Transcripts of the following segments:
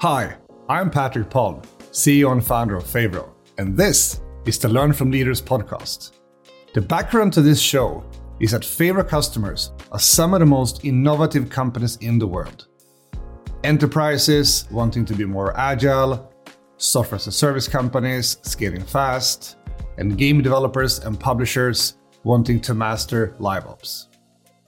Hi, I'm Patrick Palm, CEO and founder of Favro, and this is the Learn from Leaders podcast. The background to this show is that Favro customers are some of the most innovative companies in the world. Enterprises wanting to be more agile, software as a service companies scaling fast, and game developers and publishers wanting to master live ops.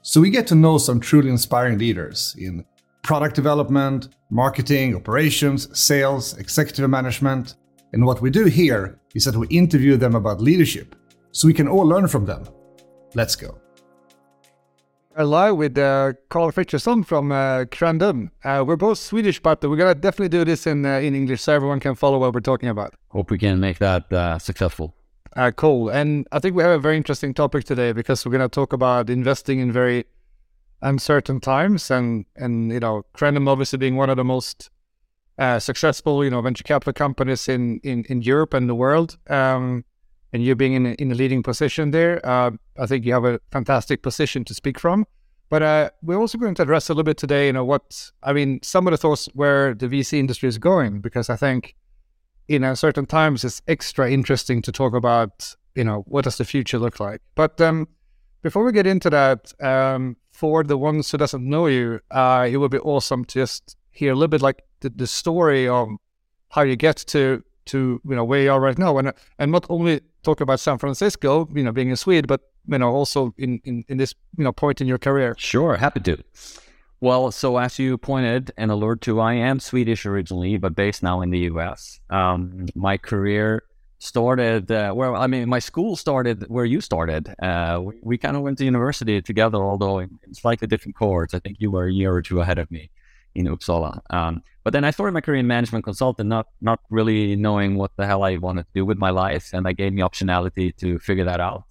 So we get to know some truly inspiring leaders in product development, marketing, operations, sales, executive management. And what we do here is that we interview them about leadership so we can all learn from them. Let's go. Hello, with uh, Carl Fritjofsson from uh, Creandum. Uh, we're both Swedish, but we're gonna definitely do this in uh, in English so everyone can follow what we're talking about. Hope we can make that uh, successful. Uh, cool. And I think we have a very interesting topic today because we're gonna talk about investing in very uncertain times, and and you know, Creandum obviously being one of the most uh, successful you know venture capital companies in in, in Europe and the world. Um, and you being in a, in a leading position there, uh, I think you have a fantastic position to speak from. But uh, we're also going to address a little bit today, you know, what I mean, some of the thoughts where the VC industry is going, because I think in a certain times it's extra interesting to talk about, you know, what does the future look like. But um, before we get into that, um, for the ones who doesn't know you, uh, it would be awesome to just hear a little bit like the, the story of how you get to to you know where you are right now, and and not only talk about San Francisco, you know, being a Swede, but you know also in, in in this you know point in your career. Sure, happy to. Well, so as you pointed and alluded to, I am Swedish originally, but based now in the U.S. Um, my career started uh, well. I mean, my school started where you started. Uh, we, we kind of went to university together, although in, slightly different cohorts. I think you were a year or two ahead of me in Uppsala. Um, but then I started my career in management consulting, not not really knowing what the hell I wanted to do with my life, and that gave me optionality to figure that out.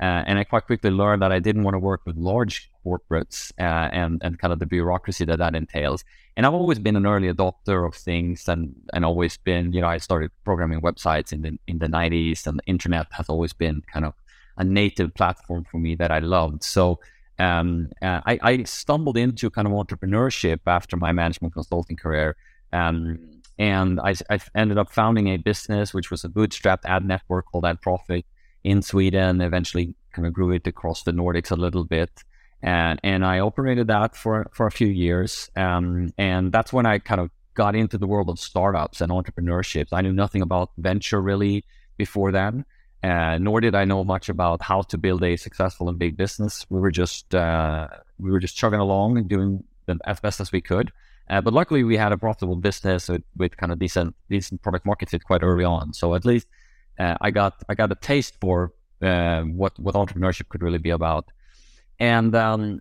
Uh, and I quite quickly learned that I didn't want to work with large corporates uh, and and kind of the bureaucracy that that entails. And I've always been an early adopter of things, and and always been, you know, I started programming websites in the in the '90s, and the internet has always been kind of a native platform for me that I loved. So um, uh, I, I, stumbled into kind of entrepreneurship after my management consulting career. Um, and I, I, ended up founding a business, which was a bootstrapped ad network called AdProfit in Sweden, eventually kind of grew it across the Nordics a little bit. And, and I operated that for, for a few years. Um, and that's when I kind of got into the world of startups and entrepreneurship. I knew nothing about venture really before then. Uh, nor did I know much about how to build a successful and big business. We were just uh, we were just chugging along and doing the, as best as we could. Uh, but luckily, we had a profitable business with, with, kind of decent decent product market fit quite early on. So at least uh, I got I got a taste for uh, what what entrepreneurship could really be about. And um,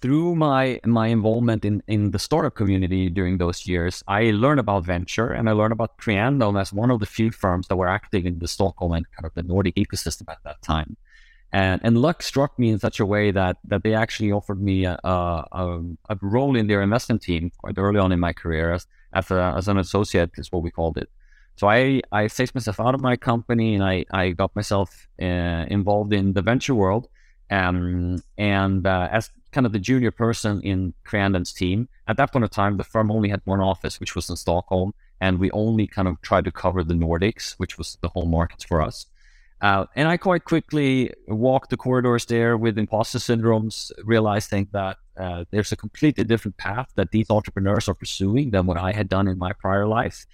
through my my involvement in, in the startup community during those years, I learned about venture and I learned about Creandum as one of the few firms that were active in the Stockholm and kind of the Nordic ecosystem at that time. And, and luck struck me in such a way that that they actually offered me a, a, a role in their investment team quite early on in my career as as, a, as an associate is what we called it. So I, I phased myself out of my company and I, I got myself uh, involved in the venture world. Um, and uh, as kind of the junior person in Creandum's team. At that point of time, the firm only had one office, which was in Stockholm, and we only kind of tried to cover the Nordics, which was the home markets for us. Uh, and I quite quickly walked the corridors there with imposter syndromes, realizing that uh, there's a completely different path that these entrepreneurs are pursuing than what I had done in my prior life.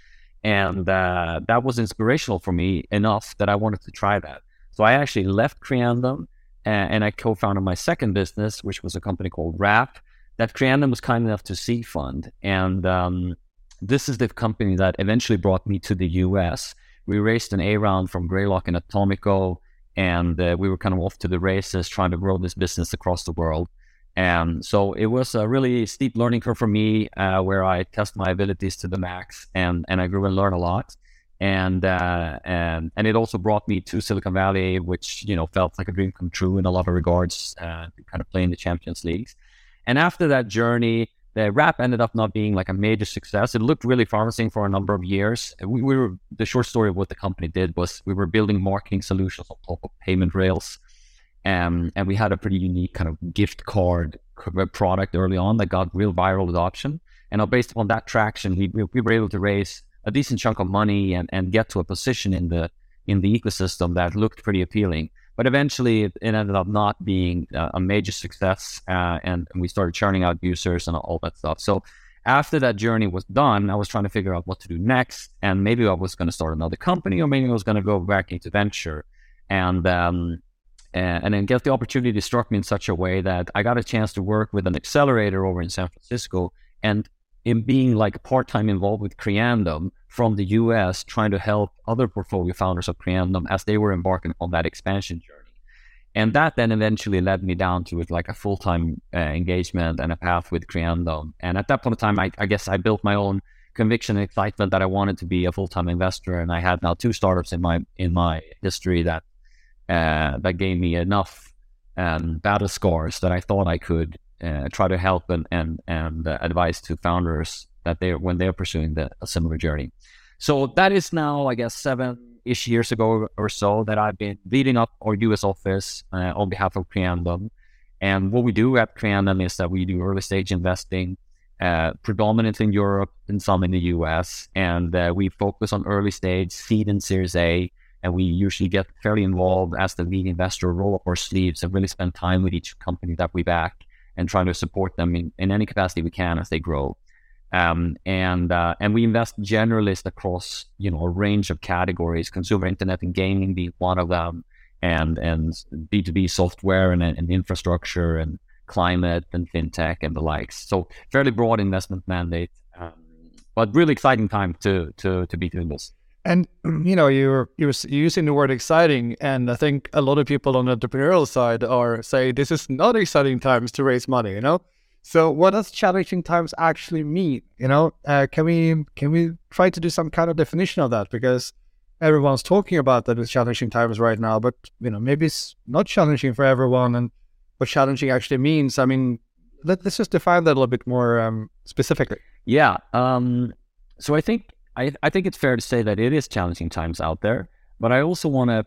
And uh, that was inspirational for me enough that I wanted to try that. So I actually left Creandum and I co-founded my second business, which was a company called Wrapp that Creandum was kind enough to seed fund. And um, this is the company that eventually brought me to the US. We raised an A round from Greylock and Atomico, and uh, we were kind of off to the races trying to grow this business across the world. And so it was a really steep learning curve for me uh, where I test my abilities to the max and, and I grew and learned a lot and uh, and and it also brought me to Silicon Valley, which you know felt like a dream come true in a lot of regards, uh, kind of play in the Champions Leagues. And after that journey, the Wrapp ended up not being like a major success. It looked really promising for a number of years. We, we were the short story of what the company did was we were building marketing solutions on top of payment rails. Um, and we had a pretty unique kind of gift card product early on that got real viral adoption And uh, based upon that traction, we, we were able to raise a decent chunk of money and, and get to a position in the in the ecosystem that looked pretty appealing. But eventually, it, it ended up not being uh, a major success, uh, and, and, we started churning out users and all that stuff. So after that journey was done, I was trying to figure out what to do next, and maybe I was going to start another company, or maybe I was going to go back into venture, and um, and then the opportunity struck me in such a way that I got a chance to work with an accelerator over in San Francisco, and in being like part time involved with Creandum from the US, trying to help other portfolio founders of Creandum as they were embarking on that expansion journey. And that then eventually led me down to like a full time uh, engagement and a path with Creandum. And at that point in time, I, I guess I built my own conviction and excitement that I wanted to be a full time investor. And I had now two startups in my in my history that uh, that gave me enough um, battle scars that I thought I could uh, try to help and and and uh, advise to founders that they when they're pursuing the, a similar journey. So that is now, I guess, seven ish years ago or so that I've been leading up our US office uh, on behalf of Creandum. And what we do at Creandum is that we do early stage investing, uh, predominantly in Europe and some in the US. And uh, we focus on early stage seed and Series A. And we usually get fairly involved as the lead investor, roll up our sleeves and really spend time with each company that we back and trying to support them in, in any capacity we can as they grow. Um, and uh, and we invest generalist across you know a range of categories, consumer internet and gaming being one of them, and and B two B software and, and infrastructure and climate and fintech and the likes. So fairly broad investment mandate, um, but really exciting time to to to be doing this. And you know, you're you're using the word exciting, and I think a lot of people on the entrepreneurial side are say this is not exciting times to raise money. You know, so what does challenging times actually mean? You know, uh, can we can we try to do some kind of definition of that? Because everyone's talking about that it's challenging times right now, but you know, maybe it's not challenging for everyone, and what challenging actually means. I mean, let, us just define that a little bit more um, specifically. Yeah. Um, so I think I, I think it's fair to say that it is challenging times out there, but I also want to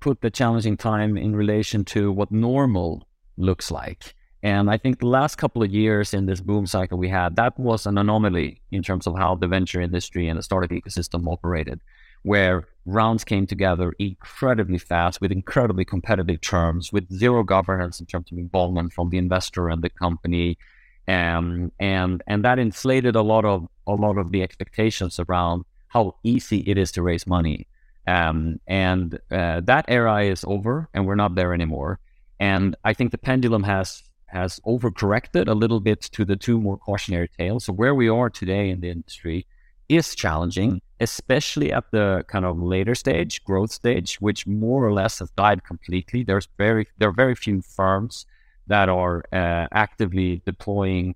put the challenging time in relation to what normal looks like. And I think the last couple of years in this boom cycle we had, that was an anomaly in terms of how the venture industry and the startup ecosystem operated, where rounds came together incredibly fast with incredibly competitive terms, with zero governance in terms of involvement from the investor and the company, um, and and that inflated a lot of a lot of the expectations around how easy it is to raise money. Um, and uh, that era is over, and we're not there anymore. And I think the pendulum has has overcorrected a little bit to the two more cautionary tales. So where we are today in the industry is challenging, especially at the kind of later stage, growth stage, which more or less has died completely. There's very there are very few firms that are uh, actively deploying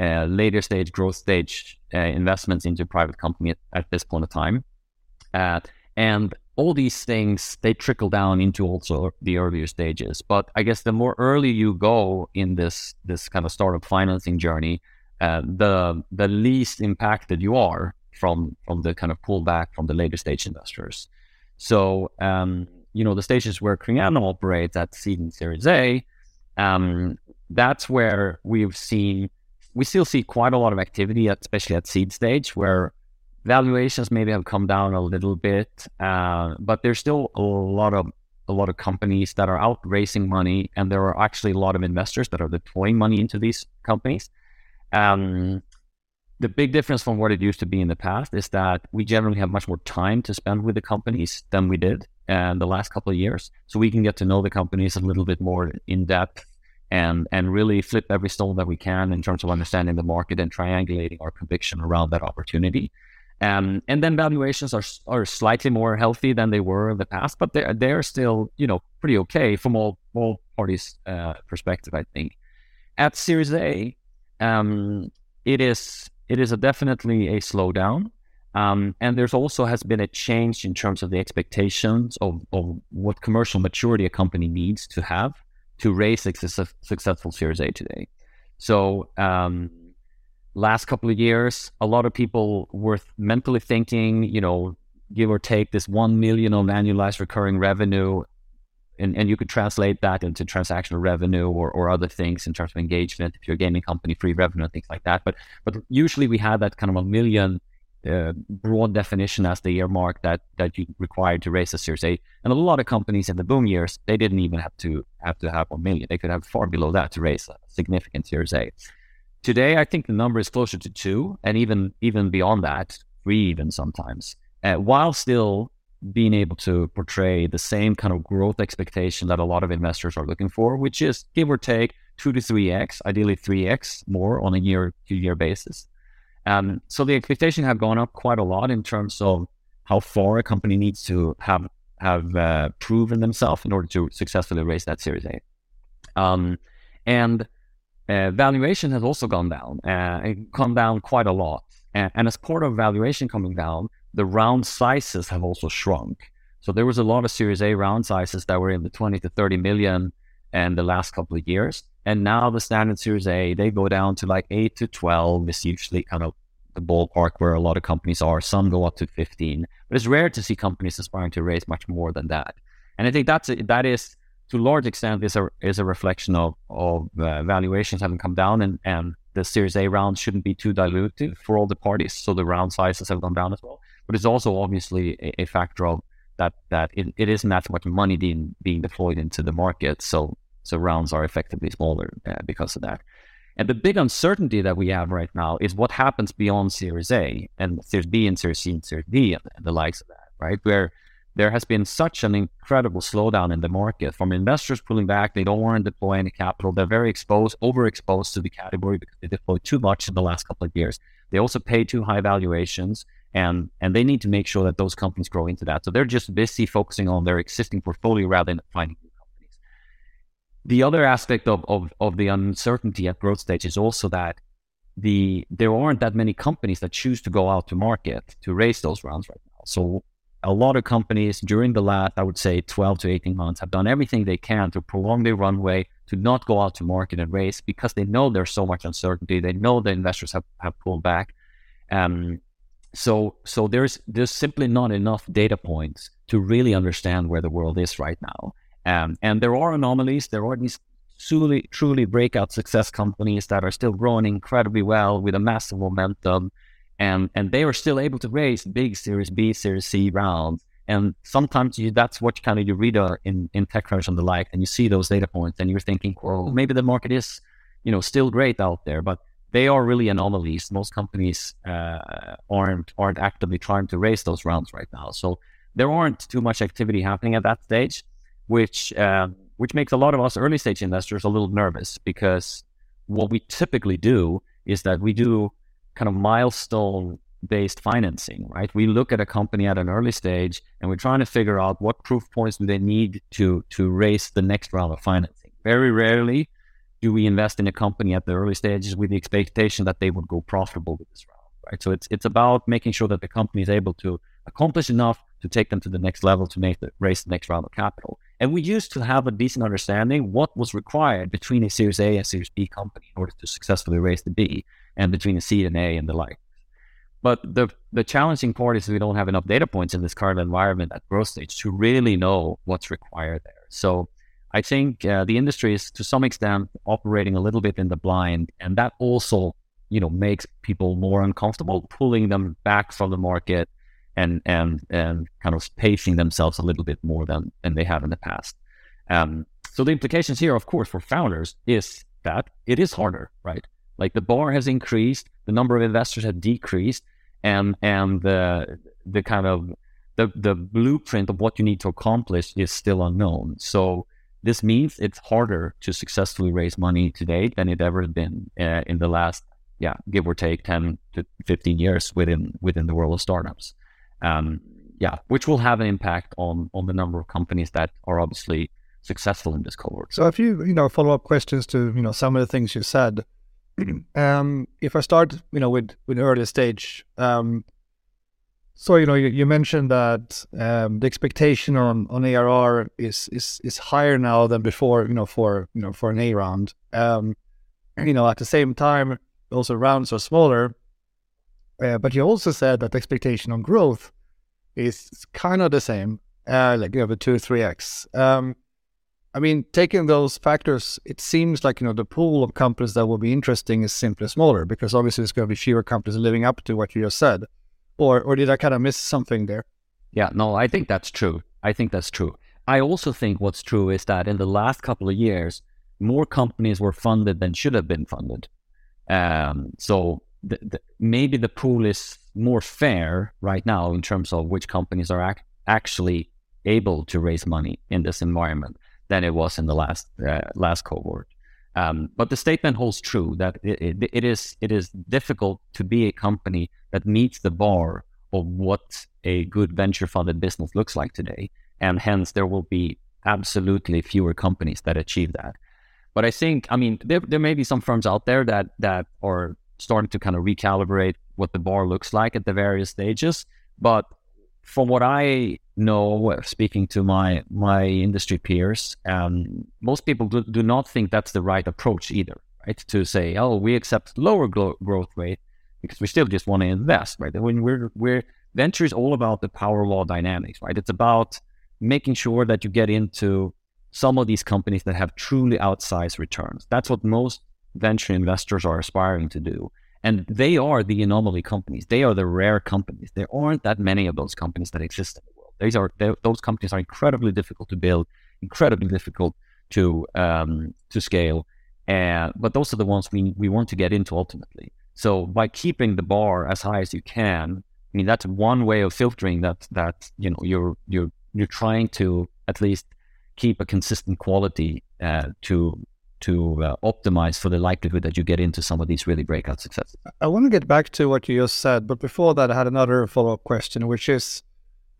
uh, later stage growth stage uh, investments into private company at, at, this point of time. And all these things, they trickle down into also the earlier stages. But I guess the more early you go in this, this kind of startup financing journey, uh, the, the least impacted you are from, from the kind of pullback from the later stage investors. So, um, you know, the stages where Creandum operates at seed and series A, um, that's where we've seen we still see quite a lot of activity, especially at seed stage, where valuations maybe have come down a little bit, uh, but there's still a lot of a lot of companies that are out raising money, and there are actually a lot of investors that are deploying money into these companies. Um, the big difference from what it used to be in the past is that we generally have much more time to spend with the companies than we did in the last couple of years. So we can get to know the companies a little bit more in depth and and really flip every stone that we can in terms of understanding the market and triangulating our conviction around that opportunity. Um, and then valuations are are slightly more healthy than they were in the past, but they're they're still you know pretty okay from all all parties' uh, perspective. I think at Series A, um, it is it is a definitely a slowdown. Um, and there's also has been a change in terms of the expectations of, of what commercial maturity a company needs to have to raise a successful Series A today. So, um, last couple of years, a lot of people were mentally thinking, you know, give or take this 1 million of annualized recurring revenue and, and you could translate that into transactional revenue or, or other things in terms of engagement if you're a gaming company, free revenue and things like that. But but usually we had that kind of a million uh, broad definition as the earmark that that you required to raise a Series A. And a lot of companies in the boom years they didn't even have to have to have a million. They could have far below that to raise a significant Series A. Today, I think the number is closer to two, and even even beyond that, three even sometimes. Uh, while still being able to portray the same kind of growth expectation that a lot of investors are looking for, which is give or take two to three x, ideally three x more on a year to year basis. Um, so the expectation have gone up quite a lot in terms of how far a company needs to have have uh, proven themselves in order to successfully raise that Series A. Um, and uh, valuation has also gone down, uh, come down quite a lot. And, and as part of valuation coming down, the round sizes have also shrunk. So there was a lot of Series A round sizes that were in the 20 to 30 million in the last couple of years. And now the standard Series A, they go down to like 8 to 12 is usually kind of the ballpark where a lot of companies are. Some go up to 15, but it's rare to see companies aspiring to raise much more than that. And I think that's that is to a large extent is a is a reflection of of uh, valuations having come down and and the Series A round shouldn't be too dilutive for all the parties. So the round sizes have gone down as well but it's also obviously a, a factor of that that it, it isn't that much money being being deployed into the market. So so rounds are effectively smaller uh, because of that. And the big uncertainty that we have right now is what happens beyond Series A and Series B and Series C and Series D and, and the likes of that, right? Where there has been such an incredible slowdown in the market from investors pulling back. They don't want to deploy any capital. They're very exposed, overexposed to the category because they deployed too much in the last couple of years. They also pay too high valuations and and they need to make sure that those companies grow into that. So they're just busy focusing on their existing portfolio rather than finding. The other aspect of of, of the uncertainty at growth stage is also that the there aren't that many companies that choose to go out to market to raise those rounds right now. So a lot of companies during the last, I would say, 12 to 18 months have done everything they can to prolong their runway, to not go out to market and raise because they know there's so much uncertainty. They know the investors have, have pulled back. Um, so so there's there's simply not enough data points to really understand where the world is right now. Um, and there are anomalies. There are these truly truly breakout success companies that are still growing incredibly well with a massive momentum, and and they are still able to raise big Series B, Series C rounds. And sometimes you, that's what kind of you read uh, in in TechCrunch and the like, and you see those data points, and you're thinking, well, maybe the market is, you know, still great out there, but they are really anomalies. Most companies uh, aren't aren't actively trying to raise those rounds right now, so there aren't too much activity happening at that stage, which uh, which makes a lot of us early stage investors a little nervous because what we typically do is that we do kind of milestone based financing, right? We look at a company at an early stage and we're trying to figure out what proof points do they need to to raise the next round of financing. Very rarely do we invest in a company at the early stages with the expectation that they would go profitable with this round, right? So it's it's about making sure that the company is able to accomplish enough to take them to the next level to make the raise the next round of capital. And we used to have a decent understanding what was required between a Series A and Series B company in order to successfully raise the B, and between a C and A and the like. But the the challenging part is we don't have enough data points in this current environment at growth stage to really know what's required there. So I think uh, the industry is to some extent operating a little bit in the blind, and that also, you know, makes people more uncomfortable, pulling them back from the market and and and kind of pacing themselves a little bit more than than they have in the past. Um, so the implications here, of course, for founders is that it is harder, right? Like the bar has increased, the number of investors have decreased, and and the the kind of the the blueprint of what you need to accomplish is still unknown. So this means it's harder to successfully raise money today than it ever been uh, in the last, yeah, give or take 10 to 15 years within within the world of startups. Um, yeah, which will have an impact on on the number of companies that are obviously successful in this cohort. So, a few you know follow up questions to you know some of the things you said. um, if I start you know with with early stage, um, so you know you, you mentioned that um, the expectation on, on ARR is, is is higher now than before. You know for you know for an A round. Um, you know at the same time, also rounds are smaller. Uh, but you also said that expectation on growth is kind of the same, uh, like you have a two three x. Um, I mean, taking those factors, it seems like you know the pool of companies that will be interesting is simply smaller because obviously there's going to be fewer companies living up to what you just said. Or, or did I kind of miss something there? Yeah, no, I think that's true. I think that's true. I also think what's true is that in the last couple of years, more companies were funded than should have been funded. Um, so the, the, maybe the pool is more fair right now in terms of which companies are ac- actually able to raise money in this environment than it was in the last uh, last cohort. Um, but the statement holds true that it, it, it is it is difficult to be a company that meets the bar of what a good venture funded business looks like today, and hence there will be absolutely fewer companies that achieve that. But I think, I mean, there, there may be some firms out there that that are starting to kind of recalibrate what the bar looks like at the various stages. But from what I know, speaking to my my industry peers, um, most people do, do, not think that's the right approach either. Right? To say, oh, we accept lower growth rate because we still just want to invest. Right? When we're we're venture is all about the power law dynamics. Right? It's about making sure that you get into some of these companies that have truly outsized returns. That's what most venture investors are aspiring to do. And they are the anomaly companies. They are the rare companies. There aren't that many of those companies that exist in the world. These are those companies are incredibly difficult to build, incredibly difficult to um, to scale. And but those are the ones we we want to get into ultimately. So by keeping the bar as high as you can, I mean that's one way of filtering that that you know you're you're you're trying to at least keep a consistent quality uh, to to uh, optimize for the likelihood that you get into some of these really breakout successes. I want to get back to what you just said, but before that, I had another follow up question, which is,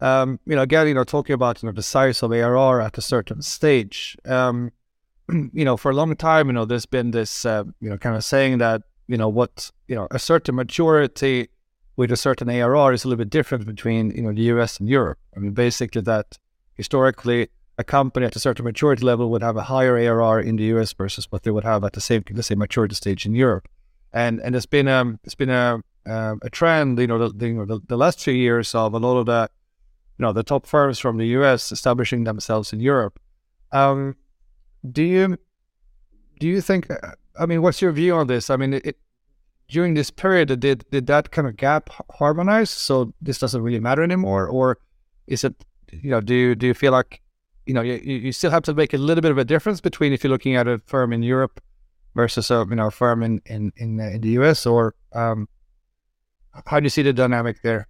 um, you know, again, you know, talking about you know the size of ARR at a certain stage. Um, you know, for a long time, you know, there's been this, uh, you know, kind of saying that you know what, you know, a certain maturity with a certain ARR is a little bit different between you know the US and Europe. I mean, basically that historically a company at a certain maturity level would have a higher ARR in the US versus what they would have at the same, let's say, maturity stage in Europe. And and it's been um it's been a um, a trend, you know, the, the, the, the last few years of a lot of the, you know, the top firms from the US establishing themselves in Europe. Um, do you do you think? Uh, I mean, what's your view on this? I mean, it, during this period, did did that kind of gap harmonize? So this doesn't really matter anymore, or is it? You know, do you, do you feel like you know, you, you still have to make a little bit of a difference between if you're looking at a firm in Europe versus a you know a firm in in in, uh, in the US, or um, how do you see the dynamic there?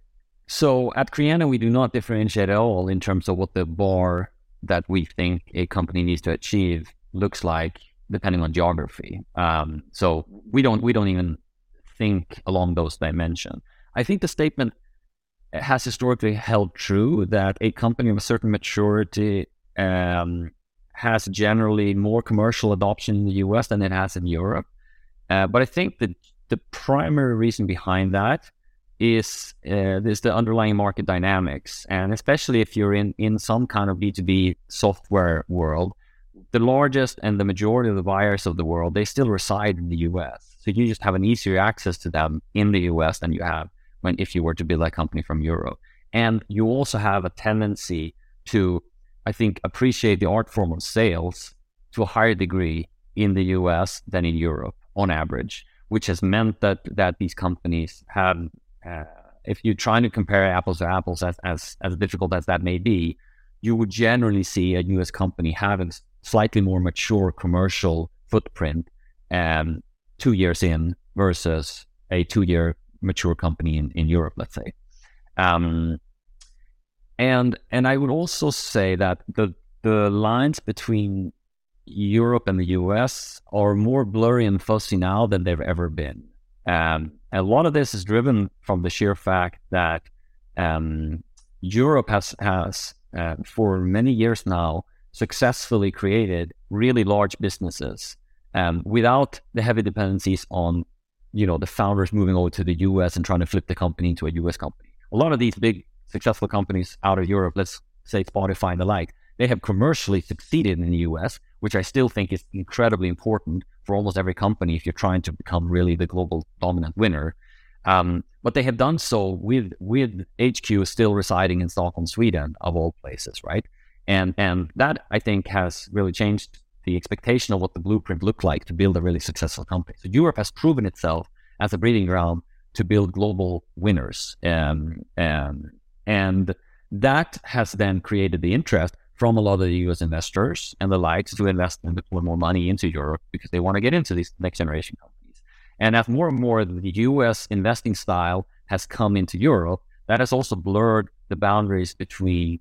So at Creandum, we do not differentiate at all in terms of what the bar that we think a company needs to achieve looks like, depending on geography. Um, so we don't we don't even think along those dimensions. I think the statement has historically held true that a company of a certain maturity um, has generally more commercial adoption in the US than it has in Europe. Uh, but I think that the primary reason behind that is uh, is the underlying market dynamics, and especially if you're in in some kind of B two B software world, the largest and the majority of the buyers of the world they still reside in the U.S. So you just have an easier access to them in the U.S. than you have when if you were to build a company from Europe, and you also have a tendency to I think, appreciate the art form of sales to a higher degree in the US than in Europe on average, which has meant that that these companies have, uh, if you're trying to compare apples to apples, as, as, as difficult as that may be, you would generally see a US company having slightly more mature commercial footprint um, two years in versus a two year mature company in, in Europe, let's say. Um, and and I would also say that the the lines between Europe and the US are more blurry and fuzzy now than they've ever been. Um, a lot of this is driven from the sheer fact that um, Europe has has uh, for many years now successfully created really large businesses um, without the heavy dependencies on you know the founders moving over to the US and trying to flip the company into a US company. A lot of these big successful companies out of Europe, let's say Spotify and the like, they have commercially succeeded in the US, which I still think is incredibly important for almost every company if you're trying to become really the global dominant winner. Um, but they have done so with with HQ still residing in Stockholm, Sweden, of all places, right? and and that I think has really changed the expectation of what the blueprint looked like to build a really successful company. So Europe has proven itself as a breeding ground to build global winners, um, um, and that has then created the interest from a lot of the US investors and the likes to invest and deploy more money into Europe because they want to get into these next generation companies. And as more and more the US investing style has come into Europe, that has also blurred the boundaries between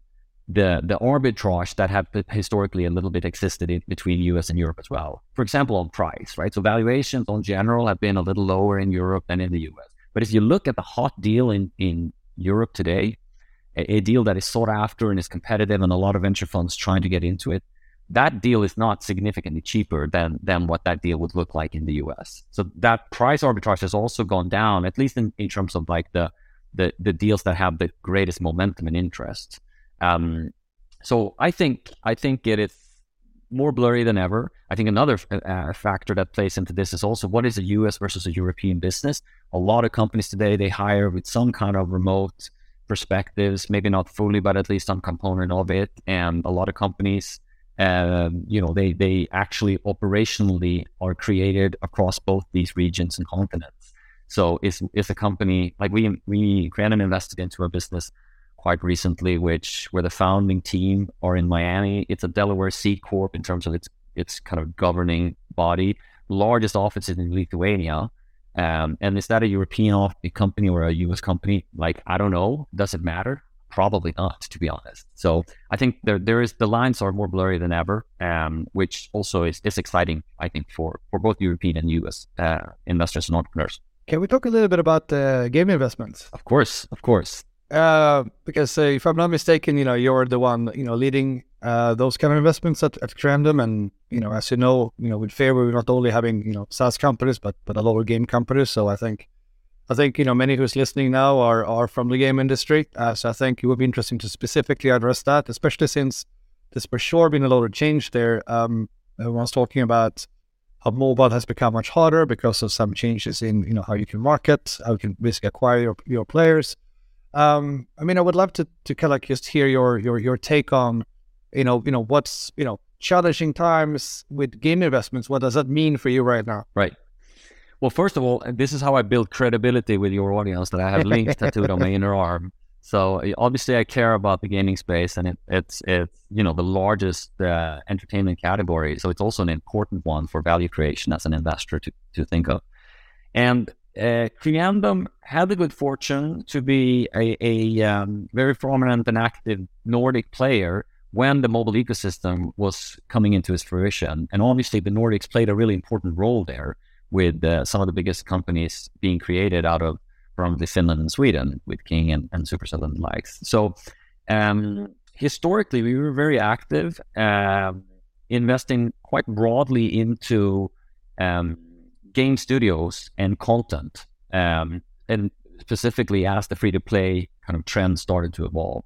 the the arbitrage that have historically a little bit existed in, between US and Europe as well. For example, on price, right? So valuations on general have been a little lower in Europe than in the US. But if you look at the hot deal in, in Europe today, a, deal that is sought after and is competitive, and a lot of venture funds trying to get into it, that deal is not significantly cheaper than than what that deal would look like in the US. So that price arbitrage has also gone down, at least in, in terms of like the, the the deals that have the greatest momentum and interest. Um, so I think I think it is more blurry than ever. I think another uh, factor that plays into this is also what is a US versus a European business. A lot of companies today they hire with some kind of remote perspectives, maybe not fully, but at least some component of it. And a lot of companies, uh, you know, they they actually operationally are created across both these regions and continents. So is is a company like we we Creandum invested into a business quite recently, which where the founding team are in Miami. It's a Delaware C corp in terms of its its kind of governing body. Largest office is in Lithuania, um, and is that a European company or a US company? Like, I don't know. Does it matter? Probably not, to be honest. So I think there there is the lines are more blurry than ever, um, which also is, is exciting, I think, for, for both European and US uh, investors and entrepreneurs. Can we talk a little bit about uh, game investments? Of course, of course. Uh, because uh, if I'm not mistaken, you know, you're the one, you know, leading uh, those kind of investments at, at Creandum. And, you know, as you know, you know, with Fair, we're not only having, you know, SaaS companies, but, but a lot of game companies. So I think, I think, you know, many who's listening now are, are from the game industry. Uh, so I think it would be interesting to specifically address that, especially since there's for sure been a lot of change there. Um, everyone's talking about how mobile has become much harder because of some changes in, you know, how you can market, how you can basically acquire your, your players. Um, I mean, I would love to to kind of like just hear your your your take on, you know, you know what's you know challenging times with game investments. What does that mean for you right now? Right. Well, first of all, and this is how I build credibility with your audience that I have links tattooed on my inner arm. So obviously, I care about the gaming space, and it, it's it's you know the largest uh, entertainment category. So it's also an important one for value creation as an investor to to think of. And uh, had the good fortune to be a, a um, very prominent and active Nordic player when the mobile ecosystem was coming into its fruition. And obviously, the Nordics played a really important role there with uh, some of the biggest companies being created out of from the Finland and Sweden with King and, and Supercell and likes. So, um, historically, we were very active, uh, investing quite broadly into um, game studios and content, um, and specifically as the free to play kind of trend started to evolve.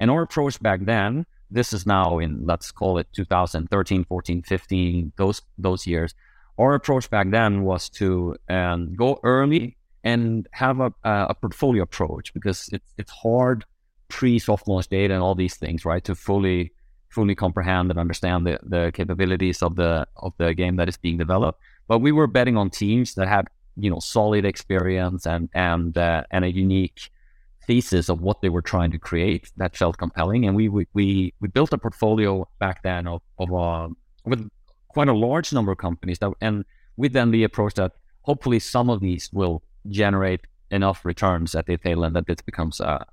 And our approach back then, this is now in let's call it 2013, 14, 15, those those years. Our approach back then was to um, go early and have a, a portfolio approach because it's it's hard pre soft launch data and all these things, right, to fully fully comprehend and understand the, the capabilities of the of the game that is being developed. But we were betting on teams that had you know solid experience and and uh, and a unique thesis of what they were trying to create that felt compelling. And we we we, built a portfolio back then of of uh, with quite a large number of companies that and with then the approach that hopefully some of these will generate enough returns at the tail end that this becomes a,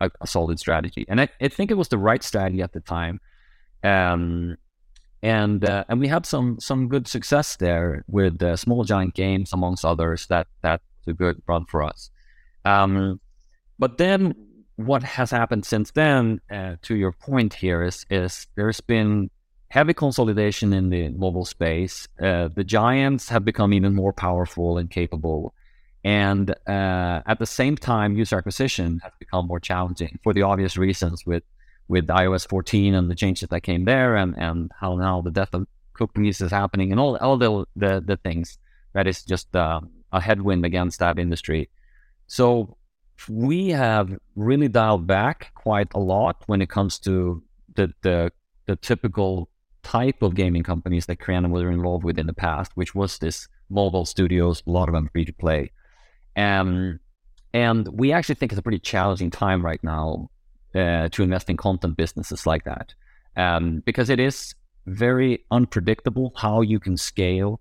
a, a solid strategy. And I, I, think it was the right strategy at the time. Um, and uh, and we had some some good success there with uh, Small Giant Games amongst others. That that was a good run for us. Um, but then what has happened since then, uh, to your point here, is is there's been heavy consolidation in the mobile space. Uh, the giants have become even more powerful and capable. And uh, at the same time, user acquisition has become more challenging for the obvious reasons with with iOS 14 and the changes that came there, and, and how now the death of cookies is happening, and all all the the, the things that is just uh, a headwind against that industry. So we have really dialed back quite a lot when it comes to the the the typical type of gaming companies that Creandum were involved with in the past, which was this mobile studios, a lot of them free to play. Um, and we actually think it's a pretty challenging time right now uh, to invest in content businesses like that um, because it is very unpredictable how you can scale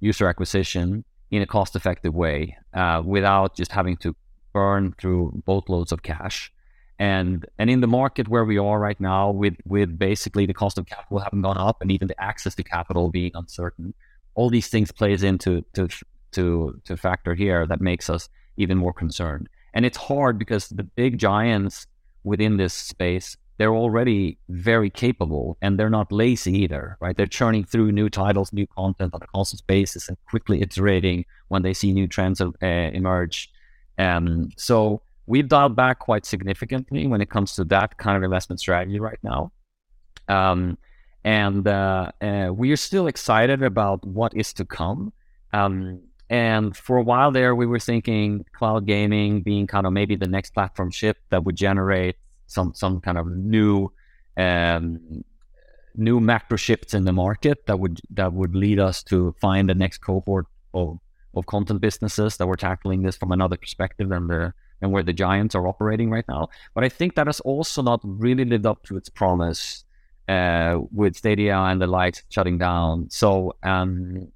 user acquisition in a cost effective way uh, without just having to burn through boatloads of cash. And and in the market where we are right now, with with basically the cost of capital having gone up and even the access to capital being uncertain, all these things plays into to to to factor here that makes us even more concerned. And it's hard because the big giants within this space they're already very capable and they're not lazy either, right? They're churning through new titles, new content on a constant basis and quickly iterating when they see new trends uh, emerge. Um, so we've dialed back quite significantly when it comes to that kind of investment strategy right now. Um, and uh, uh, we are still excited about what is to come. Um, and for a while there, we were thinking cloud gaming being kind of maybe the next platform shift that would generate some some kind of new um, new macro shifts in the market that would that would lead us to find the next cohort of of content businesses that were tackling this from another perspective than the and where the giants are operating right now. But I think that has also not really lived up to its promise uh, with Stadia and the likes shutting down. So um,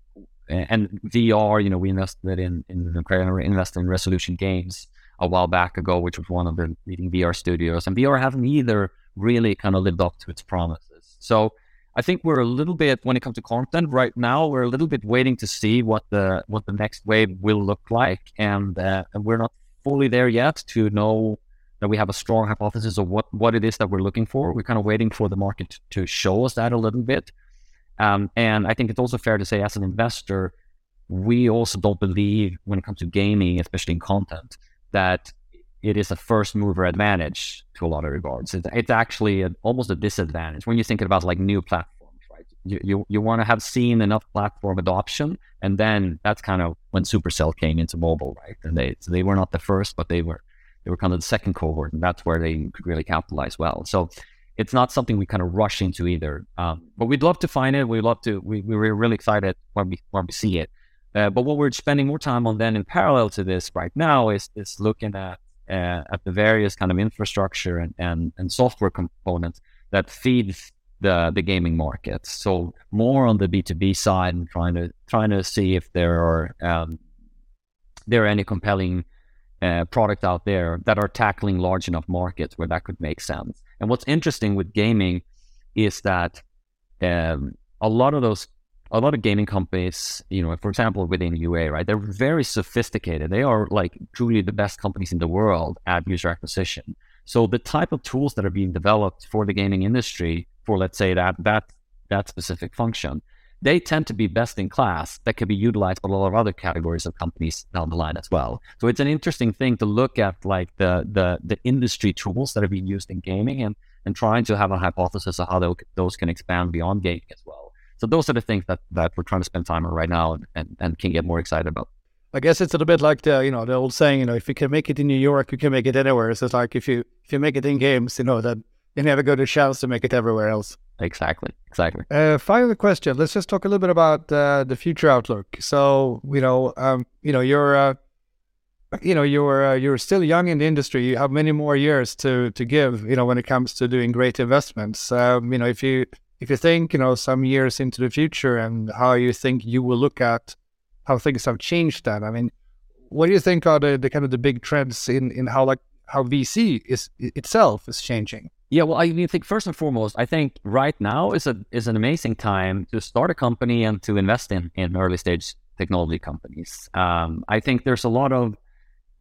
and VR, you know, we invested in in invested in Resolution Games a while back ago, which was one of the leading VR studios. And VR hasn't either really kind of lived up to its promises. So I think we're a little bit when it comes to content right now, we're a little bit waiting to see what the what the next wave will look like, and uh, and we're not fully there yet to know that we have a strong hypothesis of what what it is that we're looking for. We're kind of waiting for the market to show us that a little bit. Um, and I think it's also fair to say, as an investor, we also don't believe when it comes to gaming, especially in content, that it is a first mover advantage to a lot of regards. It's, it's actually a, almost a disadvantage when you think about like new platforms, right? You, you, you want to have seen enough platform adoption. And then that's kind of when Supercell came into mobile, right? And they, so they were not the first, but they were, they were kind of the second cohort and that's where they could really capitalize well. So it's not something we kind of rush into either. Um, but we'd love to find it. We'd love to, we, we were really excited when we, when we see it. Uh, but what we're spending more time on then in parallel to this right now is is looking at uh, at the various kind of infrastructure and, and, and software components that feeds the the gaming market. So more on the B two B side and trying to trying to see if there are um, there are any compelling uh, product out there that are tackling large enough markets where that could make sense. And what's interesting with gaming is that um, a lot of those a lot of gaming companies, you know, for example, within UA, right, they're very sophisticated. They are like truly the best companies in the world at user acquisition. So the type of tools that are being developed for the gaming industry, for let's say that that that specific function, they tend to be best in class that can be utilized by a lot of other categories of companies down the line as well. So it's an interesting thing to look at like the the the industry tools that are being used in gaming and and trying to have a hypothesis of how those can expand beyond gaming as well. So those are the things that, that we're trying to spend time on right now and, and, and can get more excited about. I guess it's a little bit like the you know the old saying you know if you can make it in New York you can make it anywhere. So it's like if you if you make it in games you know that you never go to chance to make it everywhere else. Exactly, exactly. Uh, final question. Let's just talk a little bit about uh, the future outlook. So you know um, you know you're uh, you know you're uh, you're still young in the industry. You have many more years to to give. You know when it comes to doing great investments. Um, you know if you if you think, you know, some years into the future and how you think you will look at how things have changed then, I mean, what do you think are the, the kind of the big trends in, in how like how VC is itself is changing? Yeah, well, I mean, think first and foremost, I think right now is a is an amazing time to start a company and to invest in in early stage technology companies. Um, I think there's a lot of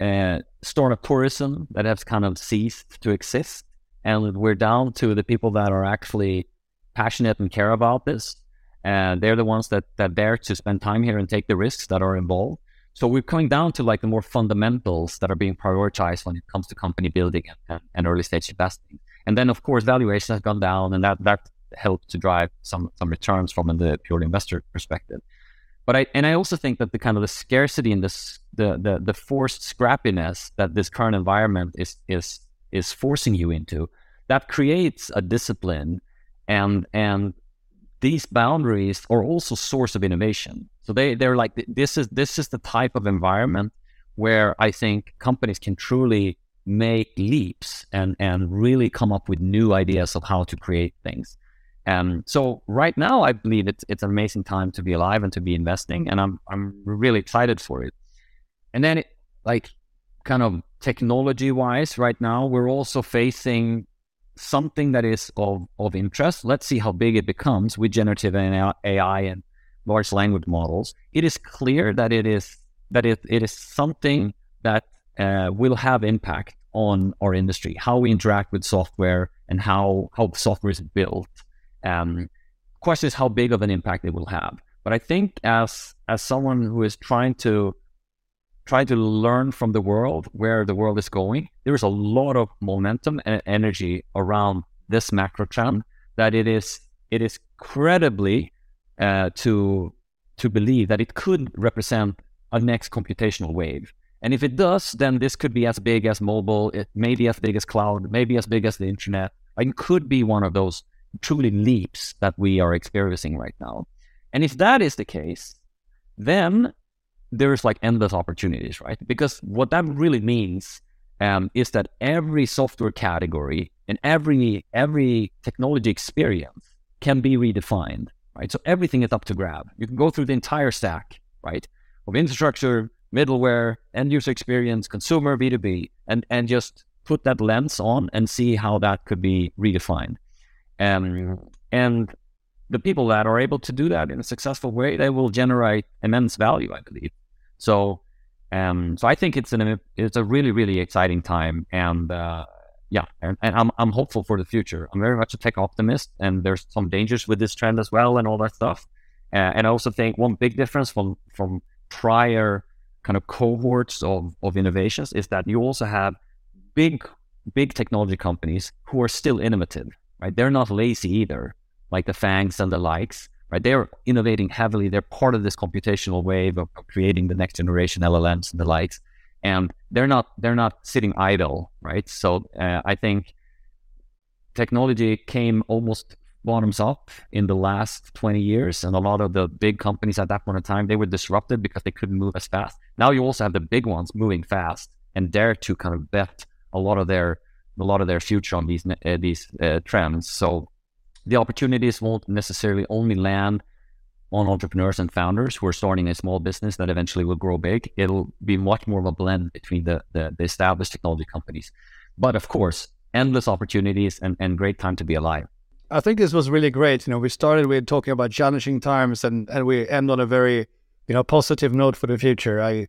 uh, startup tourism that has kind of ceased to exist, and we're down to the people that are actually passionate and care about this. And they're the ones that, that dare to spend time here and take the risks that are involved. So we're coming down to like the more fundamentals that are being prioritized when it comes to company building and, and early stage investing. And then of course valuation has gone down and that that helped to drive some some returns from the pure investor perspective. But I and I also think that the kind of the scarcity and this the the the forced scrappiness that this current environment is is is forcing you into that creates a discipline and and these boundaries are also source of innovation. So they they're like this is this is the type of environment where I think companies can truly make leaps and and really come up with new ideas of how to create things. And so right now, I believe it's it's an amazing time to be alive and to be investing, and I'm I'm really excited for it. And then, it, like, kind of technology wise, right now we're also facing something that is of of interest. Let's see how big it becomes with generative AI and large language models. It is clear that it is that it, it is something that uh, will have impact on our industry, how we interact with software and how how software is built. Um, question is how big of an impact it will have. But I think as as someone who is trying to try to learn from the world where the world is going, there is a lot of momentum and energy around this macro trend that it is it is credibly uh, to to believe that it could represent a next computational wave. And if it does, then this could be as big as mobile, it may be as big as cloud, maybe as big as the internet. It could be one of those truly leaps that we are experiencing right now. And if that is the case, then there's like endless opportunities, right? Because what that really means um, is that every software category and every every technology experience can be redefined, right? So everything is up to grab. You can go through the entire stack, right? Of infrastructure, middleware, end user experience, consumer, B2B, and, and just put that lens on and see how that could be redefined. Um, and the people that are able to do that in a successful way, they will generate immense value, I believe. So, um, so I think it's an it's a really really exciting time, and uh, yeah, and, and, I'm I'm hopeful for the future. I'm very much a tech optimist, and there's some dangers with this trend as well, and all that stuff. Uh, and I also think one big difference from from prior kind of cohorts of, of innovations is that you also have big big technology companies who are still innovative right they're not lazy either like the FAANGs and the likes right they're innovating heavily they're part of this computational wave of, creating the next generation llms and the likes and they're not they're not sitting idle right so uh, i think technology came almost bottoms up in the last 20 years. And a lot of the big companies at that point in time, they were disrupted because they couldn't move as fast. Now you also have the big ones moving fast and dare to kind of bet a lot of their a lot of their future on these uh, these uh, trends. So the opportunities won't necessarily only land on entrepreneurs and founders who are starting a small business that eventually will grow big. It'll be much more of a blend between the, the, the established technology companies. But of course, endless opportunities and, and great time to be alive. I think this was really great. You know, we started with talking about challenging times, and and we end on a very, you know, positive note for the future. I,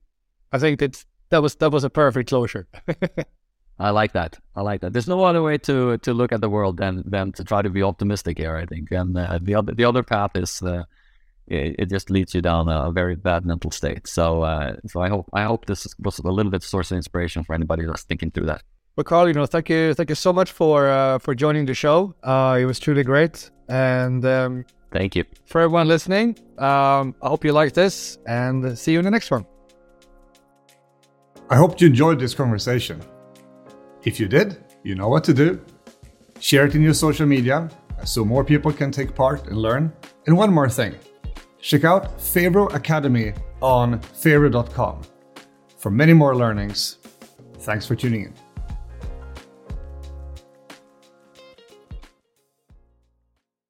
I think that that was that was a perfect closure. I like that. I like that. There's no other way to to look at the world than than to try to be optimistic here. I think, and uh, the other the other path is. Uh, it, it, just leads you down a, a very bad mental state. So, uh, so I hope I hope this was a little bit source of inspiration for anybody that's thinking through that. Well, Carl, you know, thank you, thank you so much for uh, for joining the show. Uh, it was truly great, and um, thank you for everyone listening. Um, I hope you liked this, and see you in the next one. I hope you enjoyed this conversation. If you did, you know what to do. Share it in your social media so more people can take part and learn. And one more thing check out Favro Academy on favro.com for many more learnings. Thanks for tuning in.